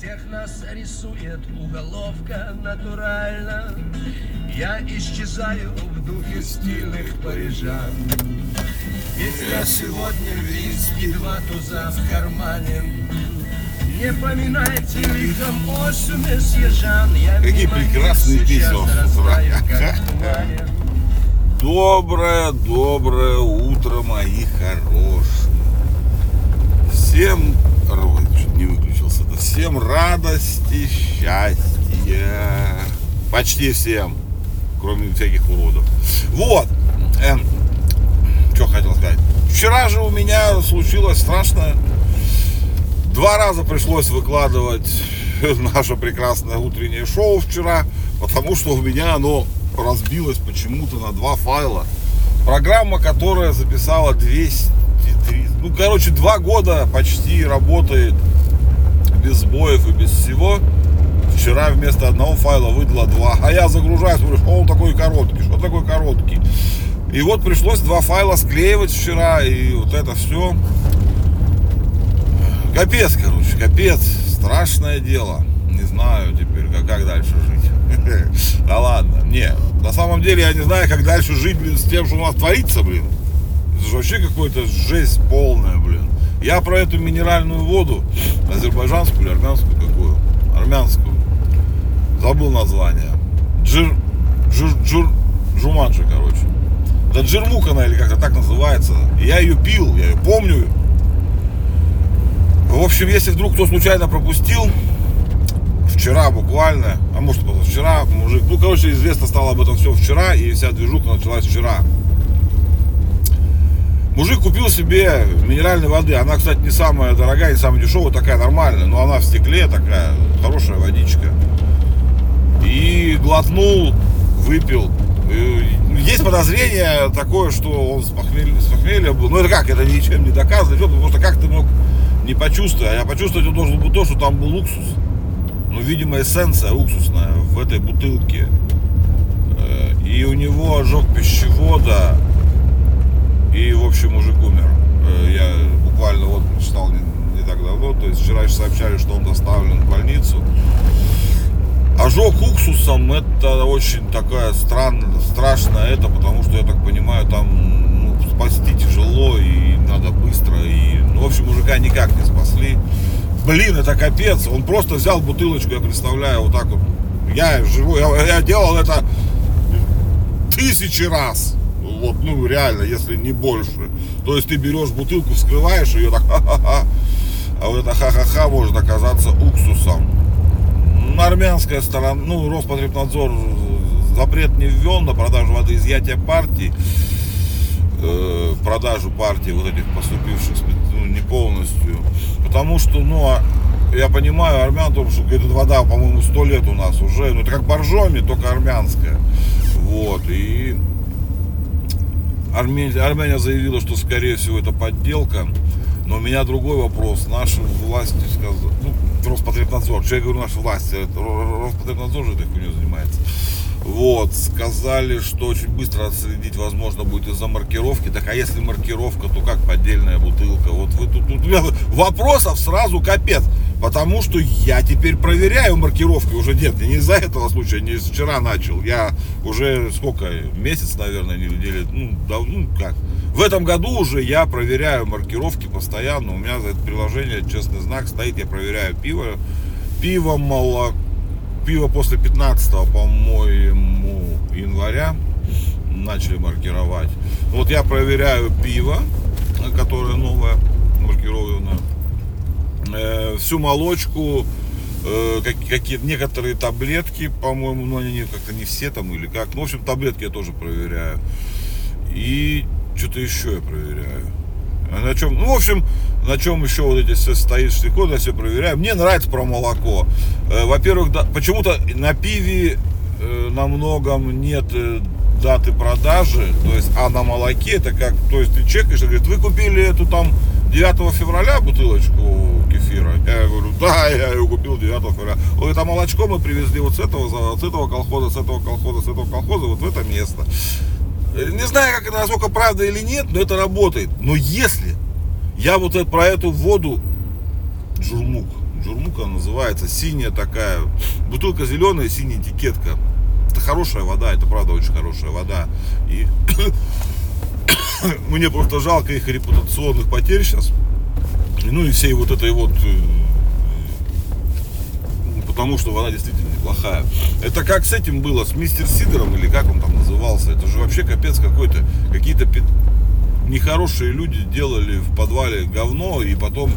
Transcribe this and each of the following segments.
Всех нас рисует уголовка натурально Я исчезаю в духе стильных парижан Ведь я сегодня виски, два туза в кармане Не поминайте лихом осу, месье Жан Я Какие прекрасные тумане. Доброе, доброе утро, мои хорошие. Всем, всем радости, счастья. Почти всем, кроме всяких уродов. Вот, эм, что хотел сказать. Вчера же у меня случилось страшное. Два раза пришлось выкладывать наше прекрасное утреннее шоу вчера, потому что у меня оно разбилось почему-то на два файла. Программа, которая записала 200, 300, ну, короче, два года почти работает без сбоев и без всего. Вчера вместо одного файла выдала два. А я загружаю, смотрю, что он такой короткий, что такой короткий. И вот пришлось два файла склеивать вчера, и вот это все. Капец, короче, капец. Страшное дело. Не знаю теперь, как, как дальше жить. Да ладно, не. На самом деле я не знаю, как дальше жить, блин, с тем, что у нас творится, блин. Это же вообще какой-то жесть полная, блин. Я про эту минеральную воду, азербайджанскую или армянскую какую? Армянскую. Забыл название. Джир, джир, джир, Жуманджи, короче. Да Джирмук она или как-то так называется. Я ее пил, я ее помню. В общем, если вдруг кто случайно пропустил, вчера буквально, а может позавчера, мужик, ну, короче, известно стало об этом все вчера, и вся движуха началась вчера. Мужик купил себе минеральной воды. Она, кстати, не самая дорогая, не самая дешевая, такая нормальная, но она в стекле такая, хорошая водичка. И глотнул, выпил. И Есть подозрение такое, что он с похмелья, с похмелья был. Ну это как, это ничем не доказано, потому что как ты мог не почувствовать? А почувствовать он должен был то, что там был уксус. Ну, видимо, эссенция уксусная в этой бутылке. Э, И у него ожог пищевода. И, в общем, мужик умер. Э, Я буквально вот читал не, не так давно. То есть вчера еще сообщали, что он доставлен в больницу. Ожог уксусом это очень такая странная, страшная это, потому что, я так понимаю, там ну, спасти тяжело и надо быстро. И, ну, в общем, мужика никак не спасли. Блин, это капец. Он просто взял бутылочку, я представляю, вот так вот. Я живу, я, я делал это тысячи раз. Вот, ну, реально, если не больше. То есть ты берешь бутылку, вскрываешь ее так ха-ха-ха. А вот это ха-ха-ха может оказаться уксусом. Армянская сторона, ну, Роспотребнадзор запрет не ввел на продажу воды, изъятие партий, э, продажу партий вот этих поступивших ну, не полностью. Потому что, ну, а я понимаю армян, потому что эта вода, по-моему, сто лет у нас уже, ну, это как боржоми, только армянская. Вот, и Армения, Армения заявила, что, скорее всего, это подделка. Но у меня другой вопрос. Наши власти сказали, ну, Роспотребнадзор, что я говорю наши власти, Роспотребнадзор же этой хуйней занимается. Вот, сказали, что очень быстро отследить возможно будет из-за маркировки. Так а если маркировка, то как поддельная бутылка? Вот вы тут, тут меня вопросов сразу капец. Потому что я теперь проверяю маркировки уже нет. Не из-за этого случая, не вчера начал. Я уже сколько, месяц, наверное, не недели, ну, да, ну как. В этом году уже я проверяю маркировки постоянно. У меня за это приложение честный знак стоит. Я проверяю пиво. Пиво, молоко. Пиво после 15, по-моему, января начали маркировать. Вот я проверяю пиво, которое новое, маркированное. Э, всю молочку, э, как- какие некоторые таблетки, по-моему, но они не- как-то не все там или как. Ну, в общем, таблетки я тоже проверяю. И что-то еще я проверяю. А на чем, ну, в общем, на чем еще вот эти все стоит штикоды, я все проверяю. Мне нравится про молоко. Э, Во-первых, да, почему-то на пиве э, на многом нет э, даты продажи, то есть, а на молоке это как, то есть ты чекаешь, и говорит, вы купили эту там 9 февраля бутылочку кефира? Я говорю, да, я ее купил 9 февраля. Он говорит, а молочко мы привезли вот с этого, с этого колхоза, с этого колхоза, с этого колхоза, вот в это место. Э, Не знаю, как это, насколько правда или нет, но это работает. Но если я вот это- про эту воду Джурмук, Джурмука называется, синяя такая, бутылка зеленая, синяя этикетка. Это хорошая вода, это правда очень хорошая вода. И мне просто жалко их репутационных потерь сейчас. Ну и всей вот этой вот э, потому что вода действительно неплохая. Это как с этим было, с мистер Сидором, или как он там назывался. Это же вообще капец какой-то. Какие-то нехорошие люди делали в подвале говно, и потом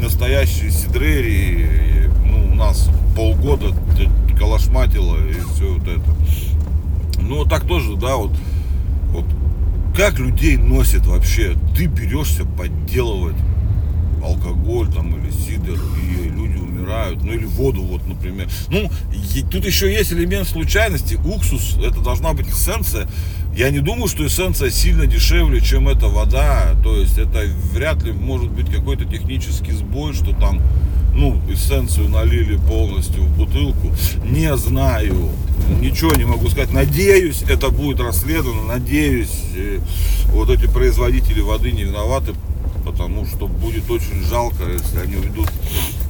настоящие сидрери, ну, у нас полгода калашматило и все вот это. Ну, так тоже, да, вот, вот как людей носит вообще? Ты берешься подделывать алкоголь там или сидр, и люди умирают, ну или воду вот, например. Ну, тут еще есть элемент случайности. Уксус, это должна быть эссенция. Я не думаю, что эссенция сильно дешевле, чем эта вода. То есть это вряд ли может быть какой-то технический сбой, что там ну, эссенцию налили полностью в бутылку. Не знаю, ничего не могу сказать. Надеюсь, это будет расследовано. Надеюсь, э, вот эти производители воды не виноваты, потому что будет очень жалко, если они уйдут.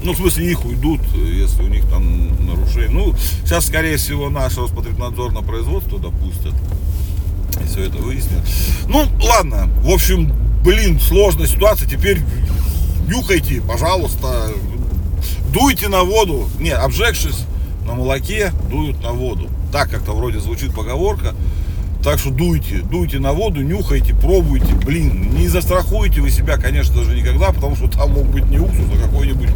Ну, в смысле, их уйдут, если у них там нарушение. Ну, сейчас, скорее всего, наш Роспотребнадзор на производство допустят. И все это выяснят. Ну, ладно. В общем, блин, сложная ситуация. Теперь нюхайте, пожалуйста. Дуйте на воду. Не, обжегшись на молоке, дуют на воду. Так как-то вроде звучит поговорка. Так что дуйте, дуйте на воду, нюхайте, пробуйте. Блин, не застрахуете вы себя, конечно же, никогда, потому что там мог быть не уксус, а какой-нибудь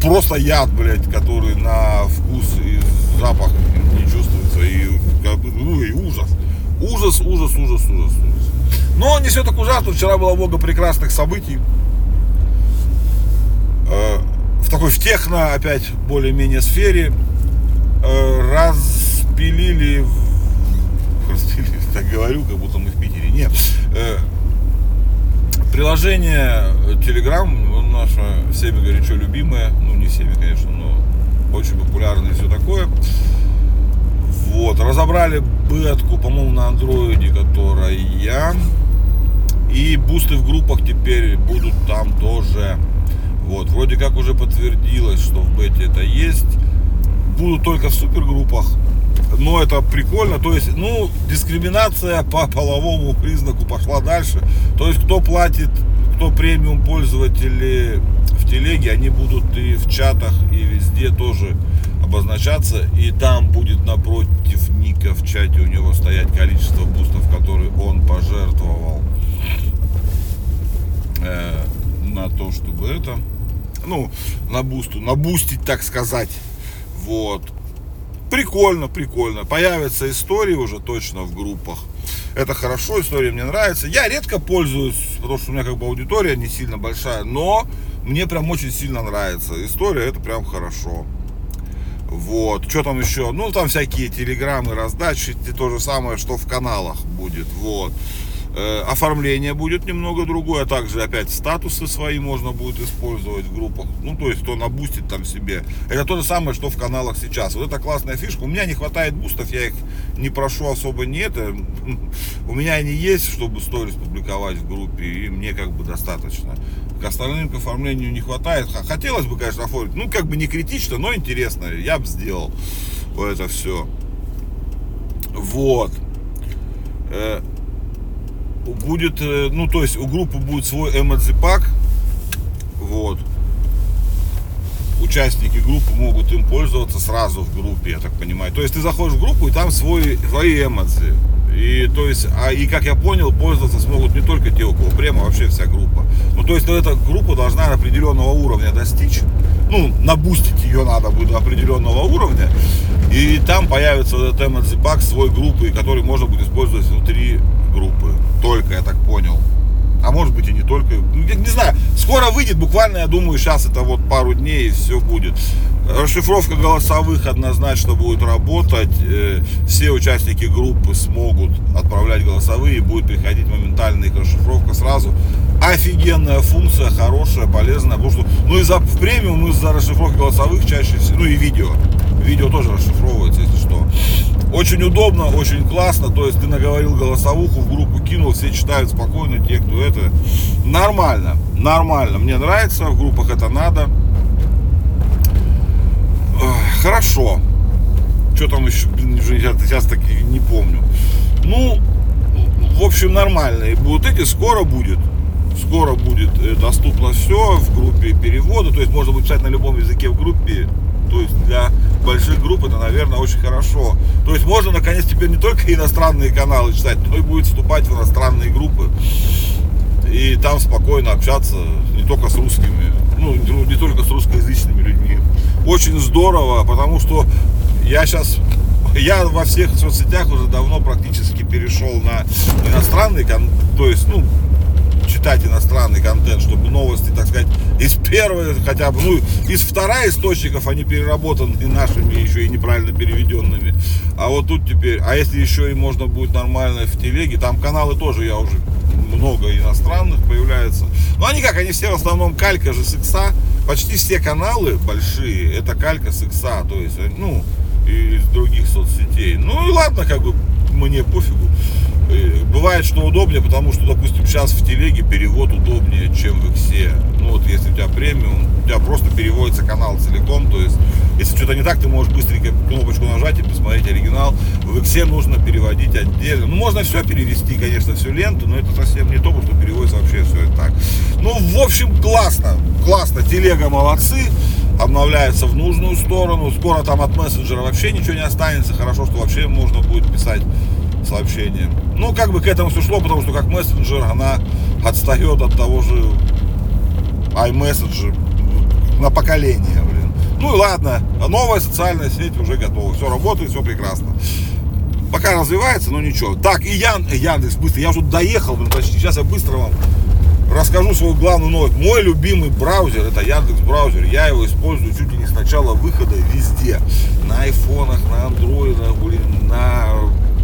просто яд, блядь, который на вкус и запах не чувствуется. И, ну, и ужас. Ужас, ужас, ужас, ужас, ужас. Но не все так ужасно. Вчера было много прекрасных событий. Э, в такой в техно, опять, более-менее сфере. Э, распилили так говорю, как будто мы в Питере. Нет. Э, приложение Telegram наше всеми горячо любимое. Ну, не всеми, конечно, но очень популярное и все такое. Вот. Разобрали бетку, по-моему, на андроиде, которая и бусты в группах теперь будут там тоже. Вот, вроде как уже подтвердилось, что в бете это есть. Будут только в супергруппах но это прикольно. То есть, ну, дискриминация по половому признаку пошла дальше. То есть, кто платит, кто премиум пользователи в телеге, они будут и в чатах, и везде тоже обозначаться. И там будет напротив ника в чате у него стоять количество бустов, которые он пожертвовал э, на то, чтобы это, ну, на бусту, набустить, так сказать. Вот. Прикольно, прикольно. Появятся истории уже точно в группах. Это хорошо, история мне нравится. Я редко пользуюсь, потому что у меня как бы аудитория не сильно большая, но мне прям очень сильно нравится. История это прям хорошо. Вот, что там еще? Ну, там всякие телеграммы, раздачи, то же самое, что в каналах будет. Вот. Э, оформление будет немного другое, а также опять статусы свои можно будет использовать в группах. Ну, то есть, кто набустит там себе. Это то же самое, что в каналах сейчас. Вот это классная фишка. У меня не хватает бустов, я их не прошу особо не это. У меня они есть, чтобы сторис публиковать в группе, и мне как бы достаточно. К остальным к оформлению не хватает. Хотелось бы, конечно, оформить. Ну, как бы не критично, но интересно. Я бы сделал это все. Вот э, будет, э, ну то есть у группы будет свой emoji пак, вот. Участники группы могут им пользоваться сразу в группе, я так понимаю. То есть ты заходишь в группу и там свой, свои эмодзи. И то есть, а и как я понял, пользоваться смогут не только те, у кого према, вообще вся группа. Ну то есть, эта группа должна определенного уровня достичь. Ну, набустить ее надо будет до определенного уровня. И там появится вот этот emoji пак свой группы, который можно будет использовать внутри группы. Только, я так понял. А может быть и не только. Ну, не знаю. Скоро выйдет, буквально, я думаю, сейчас это вот пару дней и все будет. Расшифровка голосовых однозначно будет работать. Э, все участники группы смогут отправлять голосовые, будет приходить моментально их расшифровка сразу. Офигенная функция, хорошая, полезная. Потому что, ну и за, в премиум из-за расшифровки голосовых чаще всего, ну и видео. Видео тоже расшифровывается, если что. Очень удобно, очень классно. То есть ты наговорил голосовуху, в группу кинул, все читают спокойно, те, кто это. Нормально, нормально. Мне нравится, в группах это надо. хорошо. Что там еще, блин, сейчас, сейчас так не помню. Ну, в общем, нормально. И вот эти скоро будет. Скоро будет э, доступно все в группе перевода. То есть можно будет писать на любом языке в группе. То есть для больших групп это, наверное, очень хорошо. То есть можно, наконец, теперь не только иностранные каналы читать, но и будет вступать в иностранные группы. И там спокойно общаться не только с русскими, ну, не только с русскоязычными людьми. Очень здорово, потому что я сейчас я во всех соцсетях уже давно практически перешел на иностранный, то есть, ну, читать иностранный контент, чтобы новости, так сказать, из первой хотя бы, ну, из вторая источников, они переработаны нашими еще и неправильно переведенными. А вот тут теперь, а если еще и можно будет нормально в телеге, там каналы тоже я уже много иностранных появляется. Но они как, они все в основном калька же с икса. Почти все каналы большие, это калька с икса, то есть, ну, из других соцсетей. Ну и ладно, как бы мне пофигу. Бывает, что удобнее, потому что, допустим, сейчас в телеге перевод удобнее, чем в иксе. Ну вот если у тебя премиум, у тебя просто переводится канал целиком, то есть если что-то не так, ты можешь быстренько кнопочку нажать и посмотреть оригинал. В иксе нужно переводить отдельно. Ну можно все перевести, конечно, всю ленту, но это совсем не то, потому что переводится вообще все это так. Ну, в общем, классно, классно, телега молодцы обновляется в нужную сторону. Скоро там от мессенджера вообще ничего не останется. Хорошо, что вообще можно будет писать сообщения. Ну, как бы к этому все шло, потому что как мессенджер она отстает от того же iMessage на поколение, блин. Ну и ладно, новая социальная сеть уже готова. Все работает, все прекрасно. Пока развивается, но ничего. Так, и Ян, Яндекс, быстро, я уже доехал, блин, почти. Сейчас я быстро вам расскажу свою главную новость. Мой любимый браузер, это Яндекс браузер. Я его использую чуть ли не с начала выхода везде. На айфонах, на андроидах, блин, на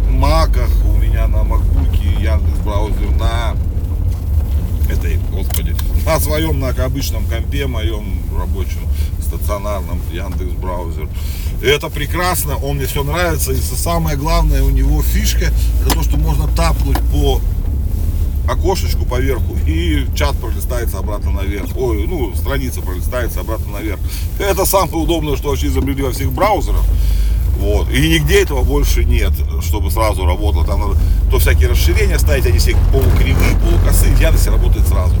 маках, у меня на макбуке Яндекс браузер, на этой, господи, на своем, на обычном компе моем рабочем, стационарном Яндекс браузер. Это прекрасно, он мне все нравится. И самое главное у него фишка, это то, что можно тапнуть по окошечку поверху и чат пролистается обратно наверх. Ой, ну, страница пролистается обратно наверх. Это самое удобное, что вообще изобрели во всех браузерах. Вот. И нигде этого больше нет, чтобы сразу работало. Там надо то всякие расширения ставить, они все полукривые, полукосые. В Яндексе работает сразу.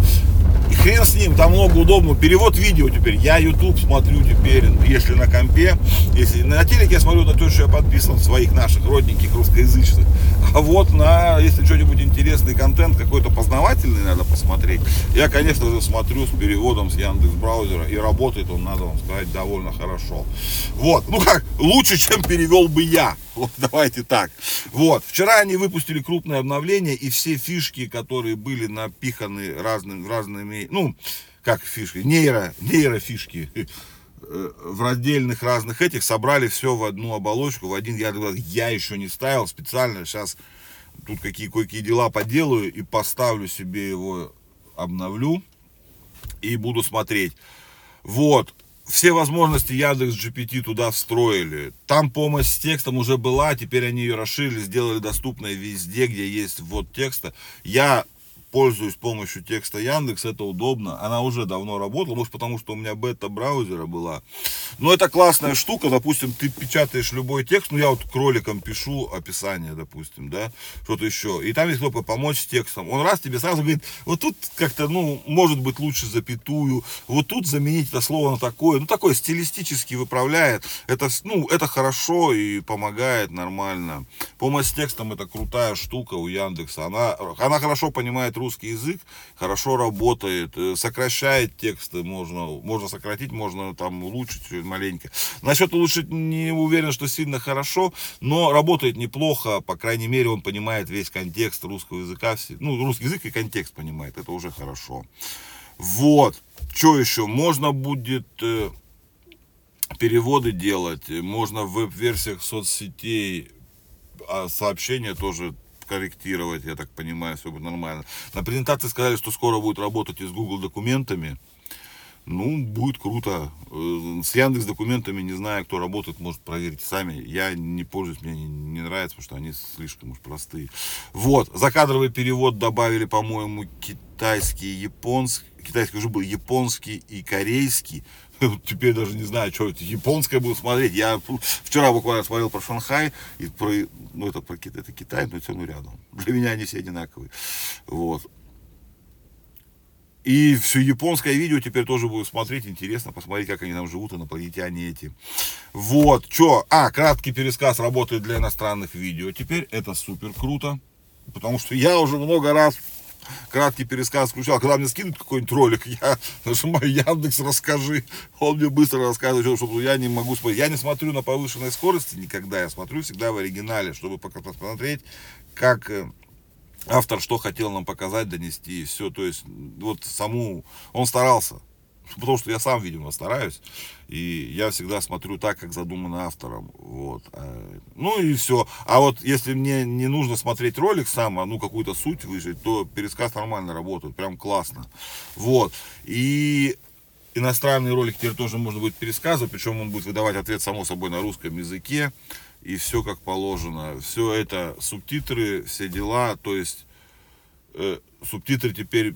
И хрен с ним, там много удобного. Перевод видео теперь. Я YouTube смотрю теперь, если на компе. Если на телеке я смотрю на то, что я подписан своих наших родненьких русскоязычных. Вот на, если что-нибудь интересный контент, какой-то познавательный надо посмотреть, я, конечно же, смотрю с переводом с Яндекс браузера. И работает он, надо вам сказать, довольно хорошо. Вот, ну как, лучше, чем перевел бы я. Вот давайте так. Вот, вчера они выпустили крупное обновление, и все фишки, которые были напиханы разными, разными ну, как фишки, нейро, нейрофишки, в раздельных разных этих собрали все в одну оболочку, в один, я, я еще не ставил специально, сейчас тут какие кое-какие дела поделаю и поставлю себе его, обновлю и буду смотреть. Вот, все возможности Яндекс GPT туда встроили. Там помощь с текстом уже была, теперь они ее расширили, сделали доступной везде, где есть ввод текста. Я пользуюсь помощью текста Яндекс, это удобно. Она уже давно работала, может потому что у меня бета браузера была. Но это классная штука, допустим, ты печатаешь любой текст, ну я вот кроликом пишу описание, допустим, да, что-то еще. И там есть кнопка помочь с текстом. Он раз тебе сразу говорит, вот тут как-то, ну, может быть лучше запятую, вот тут заменить это слово на такое, ну такое стилистически выправляет. Это, ну, это хорошо и помогает нормально. Помощь с текстом это крутая штука у Яндекса. Она, она хорошо понимает русский язык, хорошо работает, э, сокращает тексты, можно, можно сократить, можно там улучшить маленько. Насчет улучшить не уверен, что сильно хорошо, но работает неплохо, по крайней мере, он понимает весь контекст русского языка, ну, русский язык и контекст понимает, это уже хорошо. Вот, что еще, можно будет э, переводы делать, можно в веб-версиях соцсетей а сообщения тоже корректировать, я так понимаю, все будет нормально. На презентации сказали, что скоро будет работать и с Google документами. Ну, будет круто. Э, с Яндекс документами не знаю, кто работает, может проверить сами. Я не пользуюсь, мне не, не нравится, потому что они слишком уж простые. Вот, закадровый перевод добавили, по-моему, китайский, японский. Китайский уже был японский и корейский. Теперь даже не знаю, что это. Японское буду смотреть. Я вчера буквально смотрел про Шанхай, и про, ну это, про, это Китай, но все равно рядом. Для меня они все одинаковые. Вот. И все японское видео теперь тоже буду смотреть. Интересно посмотреть, как они там живут, инопланетяне эти. Вот, что? А, краткий пересказ работает для иностранных видео. Теперь это супер круто. Потому что я уже много раз краткий пересказ включал. Когда мне скинут какой-нибудь ролик, я нажимаю Яндекс, расскажи. Он мне быстро рассказывает, чтобы я не могу смотреть. Я не смотрю на повышенной скорости никогда. Я смотрю всегда в оригинале, чтобы посмотреть, как э, автор что хотел нам показать, донести, и все, то есть, вот саму, он старался, потому что я сам, видимо, стараюсь, и я всегда смотрю так, как задумано автором, вот, А, ну и все, а вот если мне не нужно смотреть ролик сам, а ну какую-то суть выжить, то пересказ нормально работает, прям классно, вот, и иностранный ролик теперь тоже можно будет пересказывать, причем он будет выдавать ответ, само собой, на русском языке, и все как положено. Все это субтитры, все дела, то есть э, субтитры теперь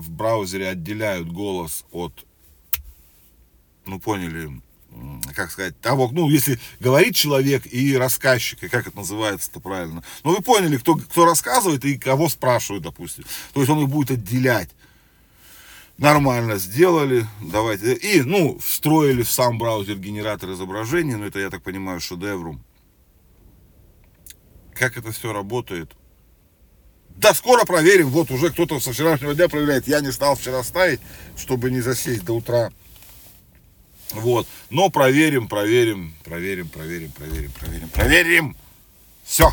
в браузере отделяют голос от, ну поняли, как сказать, того, ну если говорит человек и рассказчик, и как это называется-то правильно. Ну вы поняли, кто, кто рассказывает и кого спрашивает, допустим. То есть он их будет отделять нормально сделали, давайте, и, ну, встроили в сам браузер генератор изображений, ну, это, я так понимаю, шедеврум. Как это все работает? Да, скоро проверим, вот уже кто-то со вчерашнего дня проверяет, я не стал вчера ставить, чтобы не засесть до утра. Вот, но проверим, проверим, проверим, проверим, проверим, проверим, проверим. Все.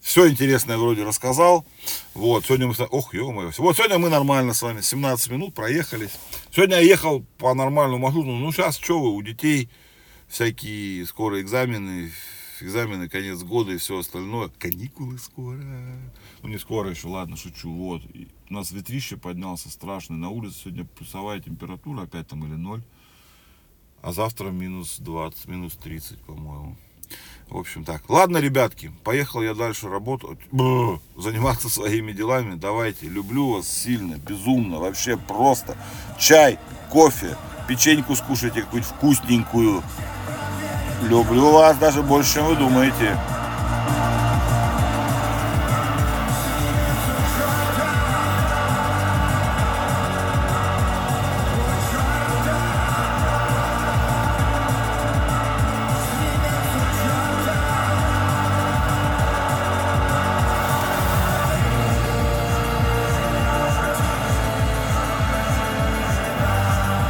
Все интересное вроде рассказал. Вот, сегодня мы... Ох, ё-моё. Вот сегодня мы нормально с вами, 17 минут проехались. Сегодня я ехал по нормальному маршруту. Ну, сейчас что вы, у детей всякие скоро экзамены, экзамены, конец года и все остальное. Каникулы скоро. Ну, не скоро еще, ладно, шучу. Вот. И у нас ветрище поднялся страшный. На улице сегодня плюсовая температура опять там или ноль. А завтра минус 20, минус 30, по-моему. В общем так. Ладно, ребятки, поехал я дальше работать, Бррр, заниматься своими делами. Давайте, люблю вас сильно, безумно, вообще просто. Чай, кофе, печеньку скушайте какую-нибудь вкусненькую. Люблю вас даже больше, чем вы думаете.